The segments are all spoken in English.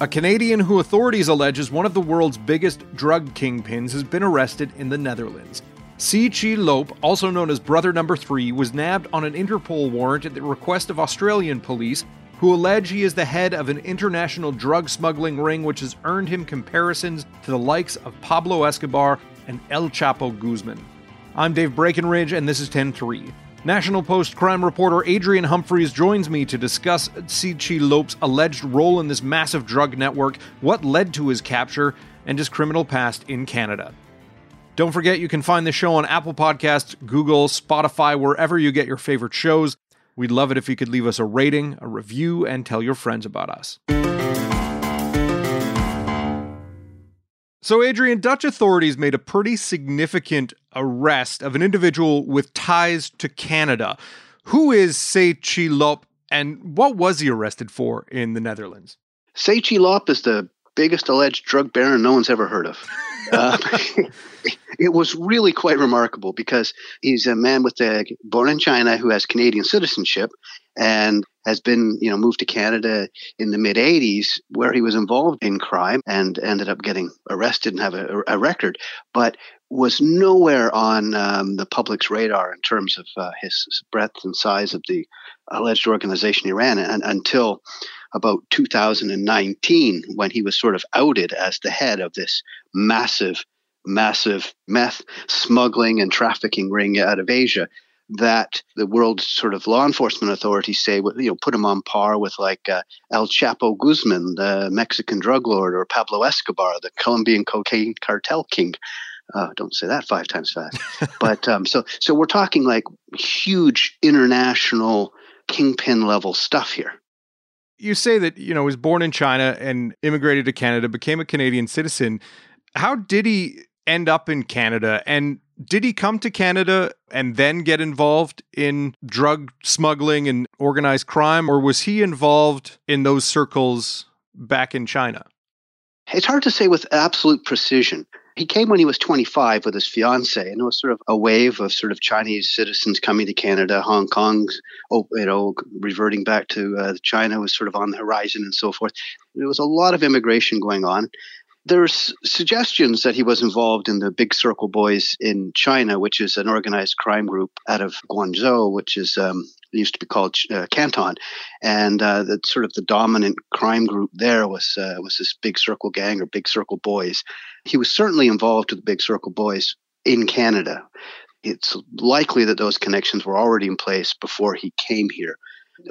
A Canadian who authorities allege is one of the world's biggest drug kingpins has been arrested in the Netherlands. Tse Chi Lop, also known as Brother Number 3, was nabbed on an Interpol warrant at the request of Australian police, who allege he is the head of an international drug smuggling ring which has earned him comparisons to the likes of Pablo Escobar and El Chapo Guzman. I'm Dave Breckenridge, and this is 10 3. National Post crime reporter Adrian Humphreys joins me to discuss Chi Lop's alleged role in this massive drug network, what led to his capture, and his criminal past in Canada. Don't forget you can find the show on Apple Podcasts, Google, Spotify, wherever you get your favorite shows. We'd love it if you could leave us a rating, a review, and tell your friends about us. So, Adrian, Dutch authorities made a pretty significant arrest of an individual with ties to Canada. Who is Tse Chi Lop and what was he arrested for in the Netherlands? Tse Chi Lop is the biggest alleged drug baron no one's ever heard of. Uh, it was really quite remarkable because he's a man with a born in China who has Canadian citizenship and has been, you know, moved to Canada in the mid 80s where he was involved in crime and ended up getting arrested and have a, a record, but was nowhere on um, the public's radar in terms of uh, his breadth and size of the alleged organization he ran and, until about 2019 when he was sort of outed as the head of this massive massive meth smuggling and trafficking ring out of Asia that the world's sort of law enforcement authorities say, you know, put him on par with like uh, El Chapo Guzman, the Mexican drug lord, or Pablo Escobar, the Colombian cocaine cartel king. Uh, don't say that five times fast. but um, so so we're talking like huge international kingpin level stuff here. You say that you know was born in China and immigrated to Canada, became a Canadian citizen. How did he end up in Canada? And did he come to Canada and then get involved in drug smuggling and organized crime, or was he involved in those circles back in China? It's hard to say with absolute precision. He came when he was 25 with his fiance, and it was sort of a wave of sort of Chinese citizens coming to Canada, Hong Kong, oh, you know, reverting back to uh, China was sort of on the horizon and so forth. There was a lot of immigration going on. There's suggestions that he was involved in the Big Circle Boys in China, which is an organized crime group out of Guangzhou, which is um, used to be called uh, Canton, and uh, sort of the dominant crime group there was uh, was this Big Circle gang or Big Circle Boys. He was certainly involved with the Big Circle Boys in Canada. It's likely that those connections were already in place before he came here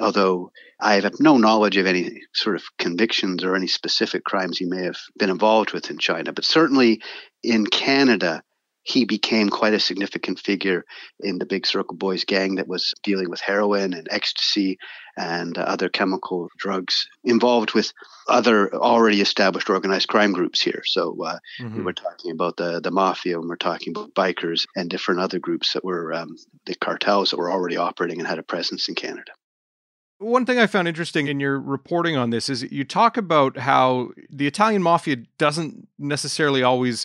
although I have no knowledge of any sort of convictions or any specific crimes he may have been involved with in China. But certainly in Canada, he became quite a significant figure in the Big Circle Boys gang that was dealing with heroin and ecstasy and uh, other chemical drugs involved with other already established organized crime groups here. So uh, mm-hmm. we were talking about the, the mafia and we're talking about bikers and different other groups that were um, the cartels that were already operating and had a presence in Canada. One thing I found interesting in your reporting on this is you talk about how the Italian mafia doesn't necessarily always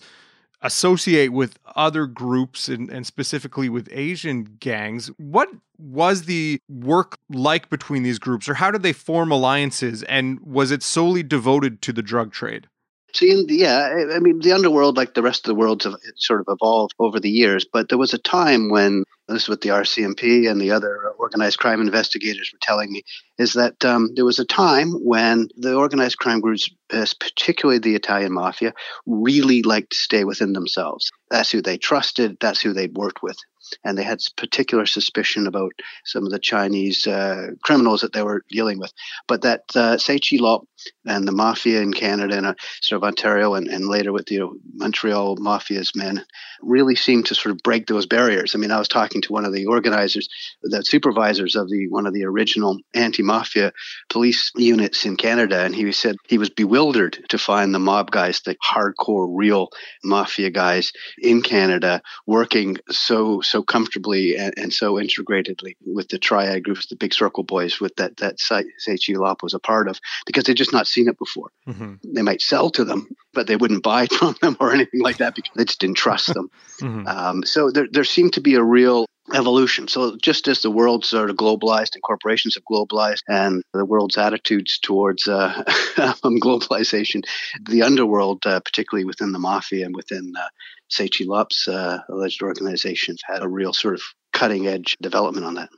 associate with other groups and, and, specifically with Asian gangs. What was the work like between these groups, or how did they form alliances? And was it solely devoted to the drug trade? See, yeah, I mean, the underworld, like the rest of the world, sort of evolved over the years. But there was a time when this is what the RCMP and the other organized crime investigators were telling me, is that um, there was a time when the organized crime groups, particularly the Italian mafia, really liked to stay within themselves. That's who they trusted. That's who they'd worked with and they had particular suspicion about some of the Chinese uh, criminals that they were dealing with. But that uh, Tse Chi Lop and the mafia in Canada and uh, sort of Ontario and, and later with the you know, Montreal mafia's men really seemed to sort of break those barriers. I mean, I was talking to one of the organizers, the supervisors of the one of the original anti-mafia police units in Canada, and he said he was bewildered to find the mob guys, the hardcore, real mafia guys in Canada, working so so comfortably and, and so integratedly with the triad groups, the Big Circle Boys, with that that Tse Chi Lop was a part of, because they'd just not seen it before. Mm-hmm. They might sell to them, but they wouldn't buy from them or anything like that because they just didn't trust them. mm-hmm. um, so there, there seemed to be a real evolution. So just as the world sort of globalized and corporations have globalized and the world's attitudes towards uh, globalization, the underworld, uh, particularly within the mafia and within uh, Tse Chi Lop's uh, alleged organization, had a real sort of cutting edge development on that.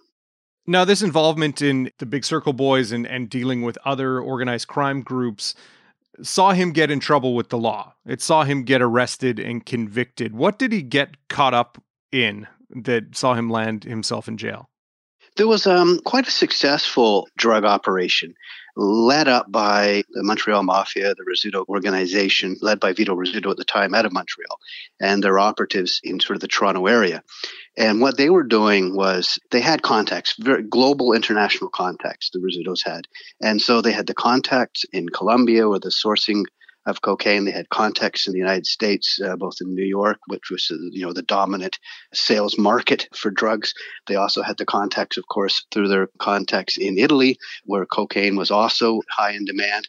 Now, this involvement in the Big Circle Boys and, and dealing with other organized crime groups saw him get in trouble with the law. It saw him get arrested and convicted. What did he get caught up in that saw him land himself in jail? There was um, quite a successful drug operation led up by the Montreal Mafia, the Rizzuto organization, led by Vito Rizzuto at the time out of Montreal, and their operatives in sort of the Toronto area. And what they were doing was they had contacts, very global international contacts, the Rizzutos had. And so they had the contacts in Colombia where the sourcing of cocaine. They had contacts in the United States, uh, both in New York, which was uh, you know the dominant sales market for drugs. They also had the contacts, of course, through their contacts in Italy, where cocaine was also high in demand.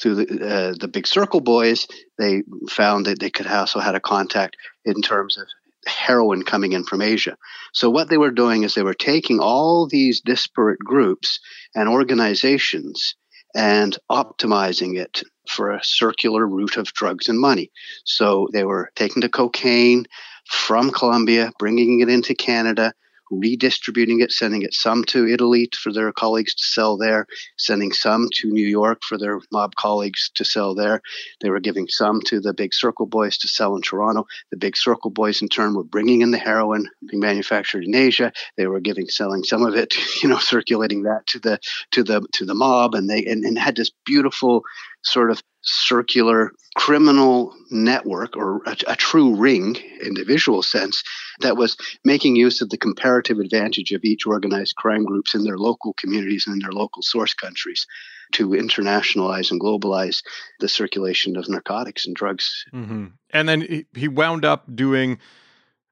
Through the uh, the Big Circle Boys, they found that they could also had a contact in terms of heroin coming in from Asia. So what they were doing is they were taking all these disparate groups and organizations and optimizing it for a circular route of drugs and money. So they were taking the cocaine from Colombia, bringing it into Canada, redistributing it, sending it some to Italy for their colleagues to sell there, sending some to New York for their mob colleagues to sell there. They were giving some to the Big Circle Boys to sell in Toronto. The Big Circle Boys, in turn, were bringing in the heroin being manufactured in Asia. They were giving, selling some of it, you know, circulating that to the to the to the mob, and they and, and had this beautiful sort of circular criminal network or a, a, true ring in the visual sense that was making use of the comparative advantage of each organized crime groups in their local communities and in their local source countries to internationalize and globalize the circulation of narcotics and drugs. Mm-hmm. And then he wound up doing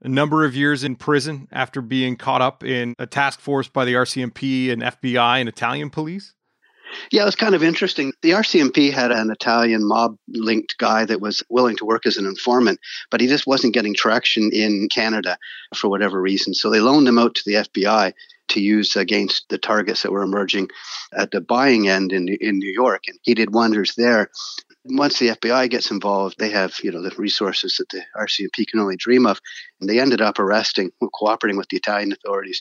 a number of years in prison after being caught up in a task force by the RCMP and FBI and Italian police. Yeah, it was kind of interesting. The RCMP had an Italian mob linked guy that was willing to work as an informant, but he just wasn't getting traction in Canada for whatever reason. So they loaned him out to the FBI to use against the targets that were emerging at the buying end in, in New York. And he did wonders there once the FBI gets involved, they have you know the resources that the RCMP can only dream of, and they ended up arresting, cooperating with the Italian authorities.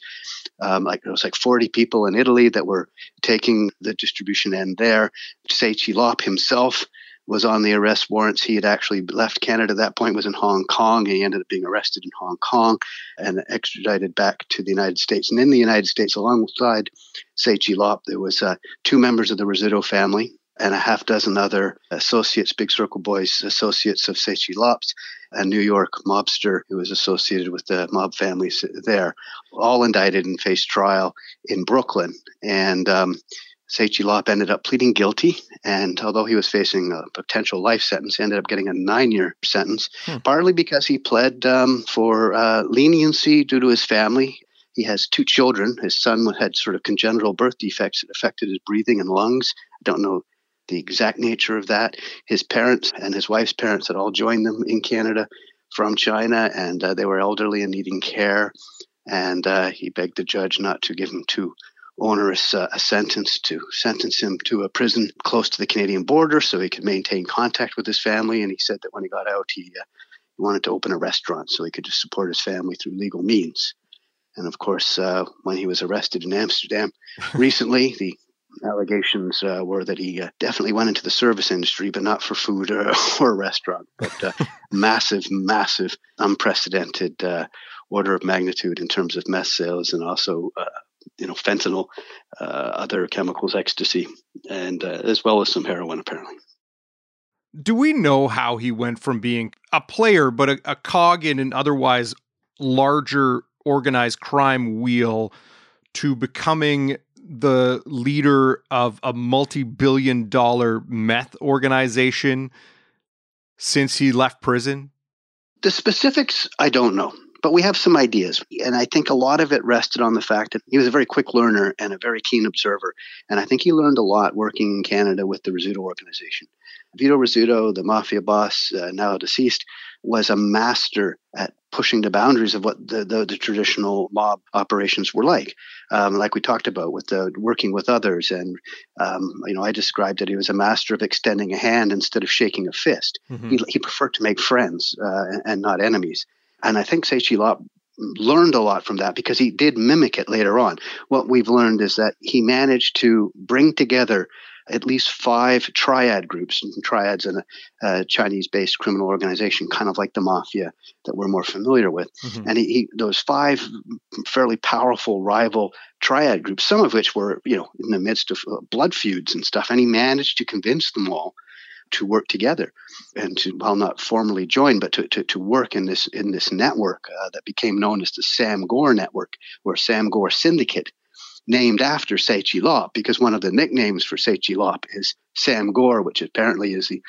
Um, like it was like 40 people in Italy that were taking the distribution end there. Tse Chi Lop himself was on the arrest warrants. He had actually left Canada at that point, was in Hong Kong. He ended up being arrested in Hong Kong and extradited back to the United States. And in the United States, alongside Tse Chi Lop, there was uh, two members of the Rizzuto family, and a half dozen other associates, Big Circle Boys, associates of Tse Chi Lops, a New York mobster who was associated with the mob families there, all indicted and faced trial in Brooklyn. And um, Tse Chi Lop ended up pleading guilty, and although he was facing a potential life sentence, he ended up getting a nine-year sentence, hmm. partly because he pled um, for uh, leniency due to his family. He has two children. His son had sort of congenital birth defects that affected his breathing and lungs. I don't know the exact nature of that. His parents and his wife's parents had all joined them in Canada from China, and uh, they were elderly and needing care. And uh, he begged the judge not to give him too onerous uh, a sentence to sentence him to a prison close to the Canadian border so he could maintain contact with his family. And he said that when he got out, he, uh, he wanted to open a restaurant so he could just support his family through legal means. And of course, uh, when he was arrested in Amsterdam recently, the allegations uh, were that he uh, definitely went into the service industry, but not for food or, or a restaurant. But uh, massive, massive, unprecedented uh, order of magnitude in terms of meth sales and also, uh, you know, fentanyl, uh, other chemicals, ecstasy, and as well as some heroin, apparently. Do we know how he went from being a player, but a, a cog in an otherwise larger organized crime wheel to becoming the leader of a multi-billion dollar meth organization since he left prison? The specifics I don't know. But we have some ideas. And I think a lot of it rested on the fact that he was a very quick learner and a very keen observer. And I think he learned a lot working in Canada with the Rizzuto organization. Vito Rizzuto, the mafia boss, uh, now deceased, was a master at pushing the boundaries of what the, the, the traditional mob operations were like. Um, like we talked about with the working with others, and um, you know, I described that he was a master of extending a hand instead of shaking a fist. Mm-hmm. He, he, preferred to make friends uh, and, and, not enemies. And I think Tse Chi Lop learned a lot from that because he did mimic it later on. What we've learned is that he managed to bring together at least five triad groups. And triads in a, a Chinese-based criminal organization, kind of like the mafia that we're more familiar with. Mm-hmm. And he, he, those five fairly powerful rival triad groups, some of which were you know in the midst of uh, blood feuds and stuff, and he managed to convince them all to work together and to well not formally join but to, to, to work in this in this network uh, that became known as the Sam Gor network or Sam Gor syndicate named after Tse Chi Lop because one of the nicknames for Tse Chi Lop is Sam Gor, which apparently is the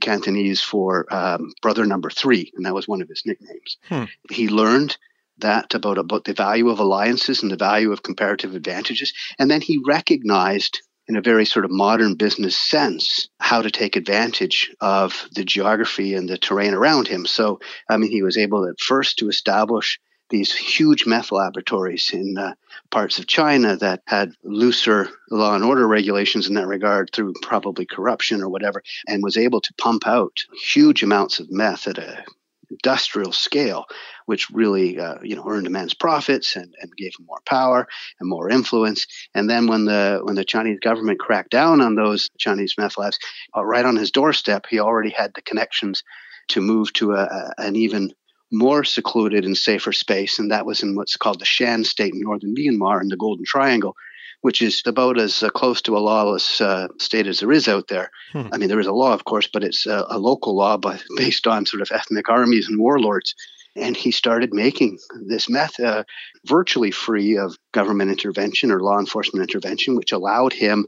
Cantonese for um, brother number three, and that was one of his nicknames. Hmm. He learned that about about the value of alliances and the value of comparative advantages, and then he recognized in a very sort of modern business sense how to take advantage of the geography and the terrain around him. So, I mean, he was able at first to establish these huge meth laboratories in uh, parts of China that had looser law and order regulations in that regard through probably corruption or whatever, and was able to pump out huge amounts of meth at a industrial scale, which really uh, you know earned immense profits and, and gave him more power and more influence. And then when the when the Chinese government cracked down on those Chinese meth labs, uh, right on his doorstep, he already had the connections to move to a, a, an even more secluded and safer space, and that was in what's called the Shan State in northern Myanmar in the Golden Triangle, which is about as uh, close to a lawless uh, state as there is out there. Hmm. I mean, there is a law, of course, but it's a, a local law by, based on sort of ethnic armies and warlords. And he started making this meth uh, virtually free of government intervention or law enforcement intervention, which allowed him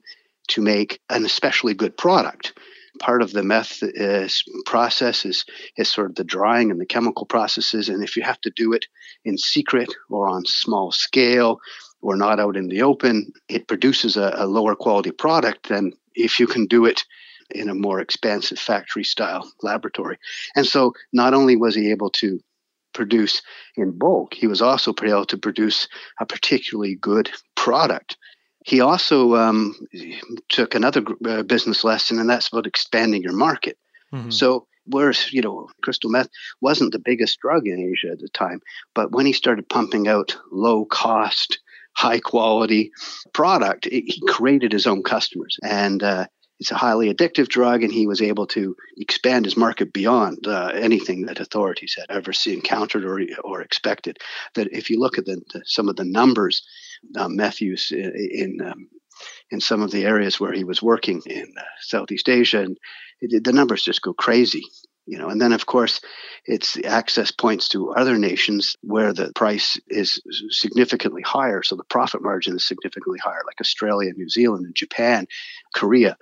to make an especially good product part of the meth is, process is, is sort of the drying and the chemical processes. And if you have to do it in secret or on small scale or not out in the open, it produces a, a lower quality product than if you can do it in a more expansive factory style laboratory. And so not only was he able to produce in bulk, he was also able to produce a particularly good product he also um, took another uh, business lesson, and that's about expanding your market. Mm-hmm. So, whereas you know crystal meth wasn't the biggest drug in Asia at the time, but when he started pumping out low cost, high quality product, it, he created his own customers, and uh, it's a highly addictive drug, and he was able to expand his market beyond uh, anything that authorities had ever seen, encountered, or or expected. That if you look at the, the, some of the numbers uh, use in in, um, in, some of the areas where he was working in uh, Southeast Asia, and it, the numbers just go crazy. You know, and then of course, it's access points to other nations where the price is significantly higher, so the profit margin is significantly higher, like Australia, New Zealand, and Japan, Korea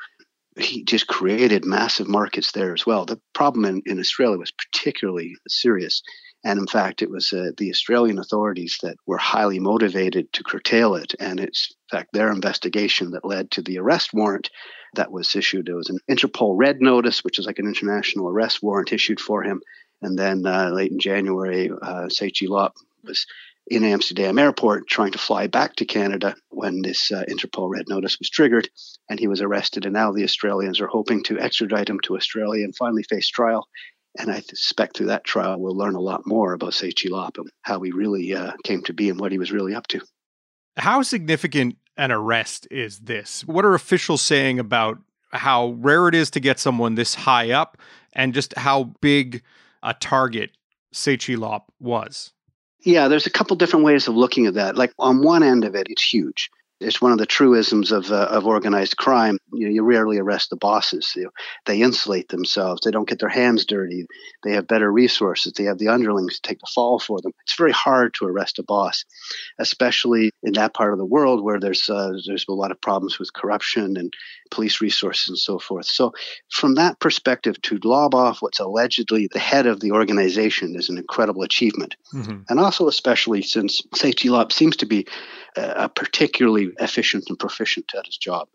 he just created massive markets there as well. The problem in, in Australia was particularly serious. And in fact, it was uh, the Australian authorities that were highly motivated to curtail it. And it's, in fact, their investigation that led to the arrest warrant that was issued. It was an Interpol Red Notice, which is like an international arrest warrant issued for him. And then uh, late in January, uh, Tse Chi Lop was in Amsterdam airport trying to fly back to Canada when this uh, Interpol Red Notice was triggered. And he was arrested. And now the Australians are hoping to extradite him to Australia and finally face trial and I suspect through that trial, we'll learn a lot more about Tse Chi Lop and how he really uh, came to be and what he was really up to. How significant an arrest is this? What are officials saying about how rare it is to get someone this high up and just how big a target Tse Chi Lop was? Yeah, there's a couple different ways of looking at that. Like on one end of it, it's huge it's one of the truisms of, uh, of organized crime. You, know, you rarely arrest the bosses. You know, they insulate themselves. They don't get their hands dirty. They have better resources. They have the underlings to take the fall for them. It's very hard to arrest a boss, especially in that part of the world where there's uh, there's a lot of problems with corruption and police resources and so forth. So, from that perspective, to lob off what's allegedly the head of the organization is an incredible achievement, mm-hmm. and also especially since Tse Chi Lop seems to be uh, particularly efficient and proficient at his job.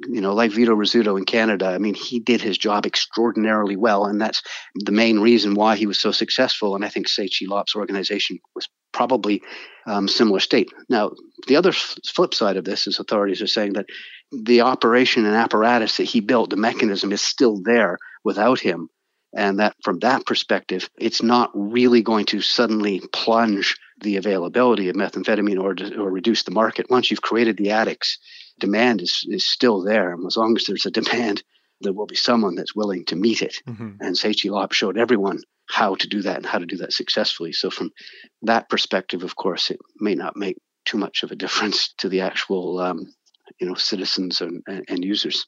You know, like Vito Rizzuto in Canada, I mean, he did his job extraordinarily well, and that's the main reason why he was so successful. And I think Tse Chi Lop's organization was probably um, similar state. Now, the other flip side of this is authorities are saying that the operation and apparatus that he built, the mechanism, is still there without him, and that from that perspective, it's not really going to suddenly plunge the availability of methamphetamine or, or reduce the market. Once you've created the addicts, demand is, is still there. And as long as there's a demand, there will be someone that's willing to meet it. Mm-hmm. And Tse Chi Lop showed everyone how to do that and how to do that successfully. So from that perspective, of course, it may not make too much of a difference to the actual, um, you know, citizens and, and users.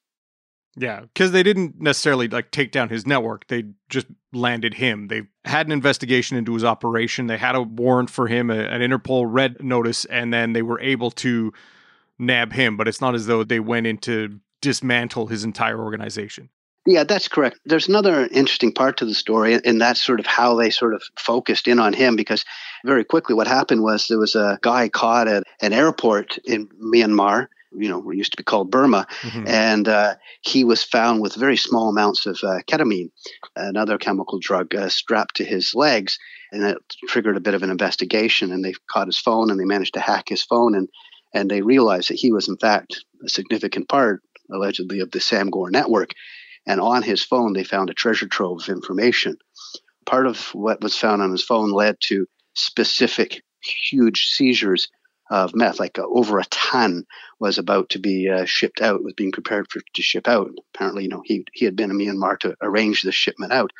Yeah, because they didn't necessarily like take down his network. They just landed him. They had an investigation into his operation. They had a warrant for him, a, an Interpol red notice, and then they were able to nab him. But it's not as though they went in to dismantle his entire organization. Yeah, that's correct. There's another interesting part to the story, and that's sort of how they sort of focused in on him because very quickly what happened was there was a guy caught at an airport in Myanmar you know, used to be called Burma, mm-hmm. and uh, he was found with very small amounts of uh, ketamine, another chemical drug, uh, strapped to his legs, and it triggered a bit of an investigation. And they caught his phone, and they managed to hack his phone, and and they realized that he was in fact a significant part, allegedly, of the Sam Gor network. And on his phone, they found a treasure trove of information. Part of what was found on his phone led to specific huge seizures of meth, like uh, over a ton, was about to be uh, shipped out, was being prepared for to ship out. Apparently, you know, he he had been in Myanmar to arrange the shipment out.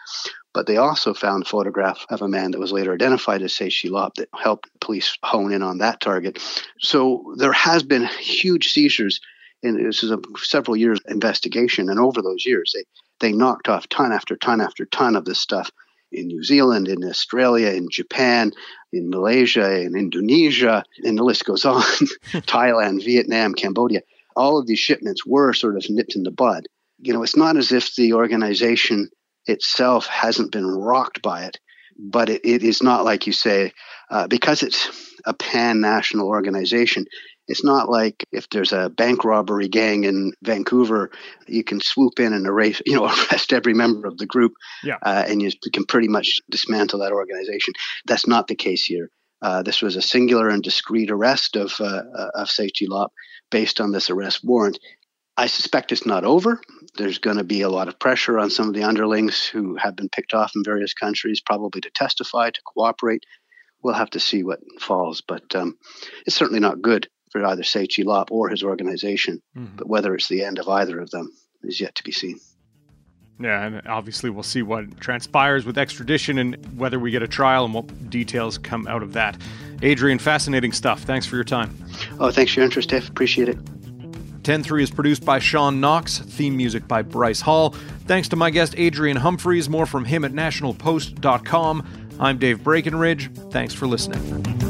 But they also found a photograph of a man that was later identified as Tse Chi Lop that helped police hone in on that target. So there has been huge seizures, and this is a several years investigation. And over those years, they they knocked off ton after ton after ton of this stuff in New Zealand, in Australia, in Japan, in Malaysia, in Indonesia, and the list goes on Thailand, Vietnam, Cambodia. All of these shipments were sort of nipped in the bud. You know, it's not as if the organization itself hasn't been rocked by it, but it, it is not like you say, uh, because it's a pan national organization, it's not like if there's a bank robbery gang in Vancouver, you can swoop in and erase, you know, arrest every member of the group, yeah. uh, and you can pretty much dismantle that organization. That's not the case here. Uh, this was a singular and discreet arrest of uh, uh of Tse Chi Lop based on this arrest warrant. I suspect it's not over. There's going to be a lot of pressure on some of the underlings who have been picked off in various countries, probably to testify, to cooperate. We'll have to see what falls, but um, it's certainly not good for either Tse Chi Lop or his organization. Mm-hmm. But whether it's the end of either of them is yet to be seen. Yeah, and obviously we'll see what transpires with extradition and whether we get a trial and what details come out of that. Adrian, fascinating stuff. Thanks for your time. Oh, thanks for your interest, Dave. Appreciate it. 10-3 is produced by Sean Knox, theme music by Bryce Hall. Thanks to my guest Adrian Humphreys. More from him at nationalpost.com. I'm Dave Breckenridge. Thanks for listening.